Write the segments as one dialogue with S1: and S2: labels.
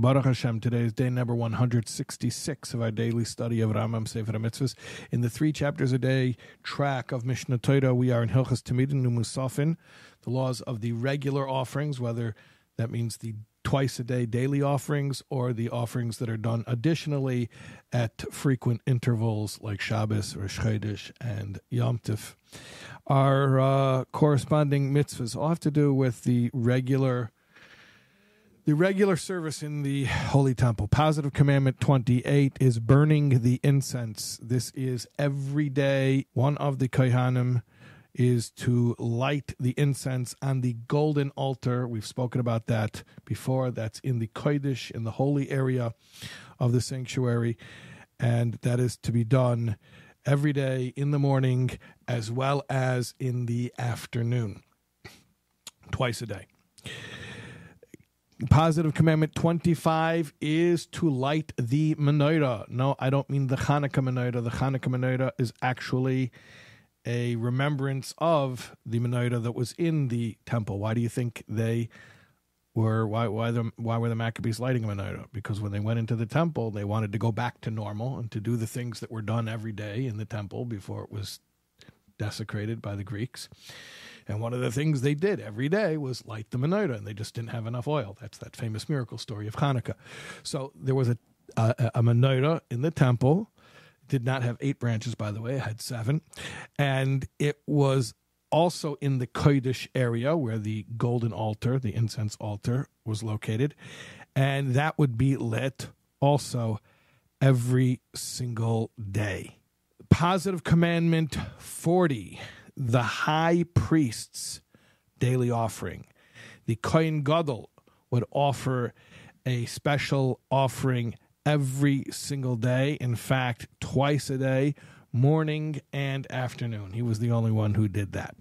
S1: Baruch Hashem, today is day number 166 of our daily study of Rambam Sefer HaMitzvos. In the three chapters a day track of Mishneh Torah, we are in Hilchos Tamidin Umusafin, the laws of the regular offerings, whether that means the twice a day daily offerings or the offerings that are done additionally at frequent intervals like Shabbos, Rosh Chodesh, and Yom Tif. Our uh, corresponding mitzvahs all have to do with the regular the regular service in the Holy Temple. Positive Commandment 28 is burning the incense. This is every day. One of the Kohanim is to light the incense on the golden altar. We've spoken about that before. That's in the Kodesh, in the holy area of the sanctuary. And that is to be done every day in the morning as well as in the afternoon, twice a day. Positive commandment 25 is to light the menorah. No, I don't mean the Hanukkah menorah. The Hanukkah menorah is actually a remembrance of the menorah that was in the temple. Why do you think they were why why the why were the Maccabees lighting a menorah? Because when they went into the temple, they wanted to go back to normal and to do the things that were done every day in the temple before it was desecrated by the Greeks. And one of the things they did every day was light the menorah, and they just didn't have enough oil. That's that famous miracle story of Hanukkah. So there was a, a, a menorah in the temple. Did not have eight branches, by the way. It had seven. And it was also in the Kodesh area where the golden altar, the incense altar, was located. And that would be lit also every single day. Positive Commandment 40 the high priest's daily offering. The Kohen Gadol would offer a special offering every single day. In fact, twice a day, morning and afternoon. He was the only one who did that.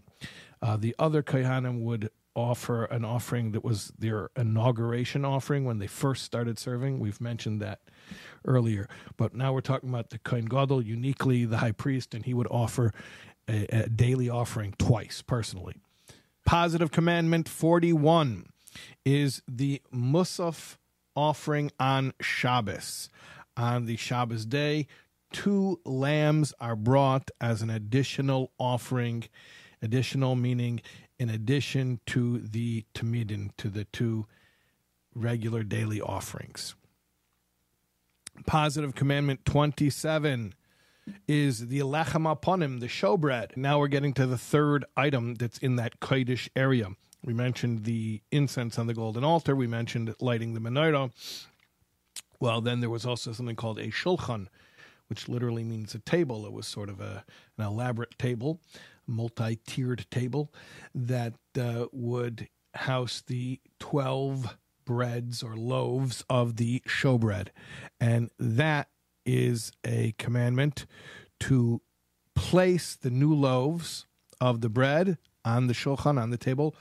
S1: Uh, the other Kohanim would offer an offering that was their inauguration offering when they first started serving. We've mentioned that earlier. But now we're talking about the Kohen Gadol, uniquely the high priest, and he would offer a, a daily offering twice personally. Positive commandment 41 is the Musaf offering on Shabbos. On the Shabbos day, two lambs are brought as an additional offering. Additional meaning in addition to the Tamidin, to the two regular daily offerings. Positive commandment 27 is the lechem aponim, the showbread. Now we're getting to the third item that's in that Kodesh area. We mentioned the incense on the golden altar. We mentioned lighting the menorah. Well, then there was also something called a shulchan, which literally means a table. It was sort of a, an elaborate table, multi-tiered table that uh, would house the 12 breads or loaves of the showbread. And that is a commandment to place the new loaves of the bread on the shulchan, on the table,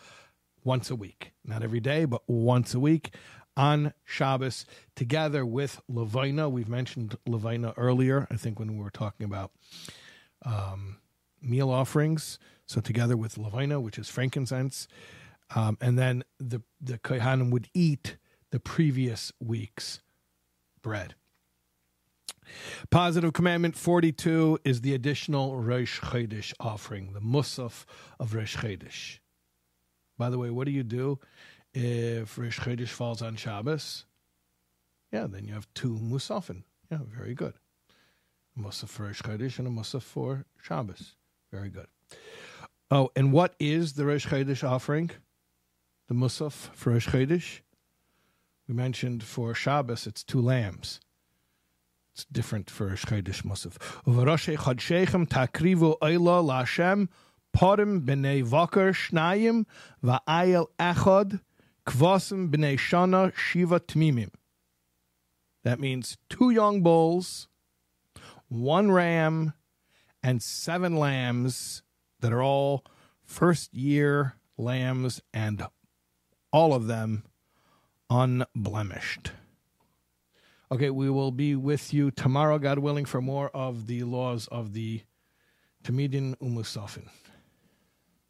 S1: once a week. Not every day, but once a week on Shabbos, together with Levina. We've mentioned Levina earlier, I think, when we were talking about um, meal offerings. So, together with Levina, which is frankincense. Um, and then the, the Kohanim would eat the previous week's bread. Positive commandment 42 is the additional Rosh Chodesh offering, the Musaf of Rosh Chodesh. By the way, what do you do if Rosh Chodesh falls on Shabbos? Yeah, then you have two Musafin. Yeah, very good. A Musaf for Rosh Chodesh and a Musaf for Shabbos. Very good. Oh, and what is the Rosh Chodesh offering? The Musaf for Rosh Chodesh? We mentioned for Shabbos, it's two lambs. It's different for Shchedish Musaf. Uvaroshe Chodshechem Takrivu Oila Lashem Porim B'nei Vokar Shnayim Va'ayel Echod Kvosim B'nei Shana Shiva Tmimim. That means two young bulls, one ram, and seven lambs that are all first year lambs and all of them unblemished. Okay, we will be with you tomorrow, God willing, for more of the laws of the Tamidin Umusafin.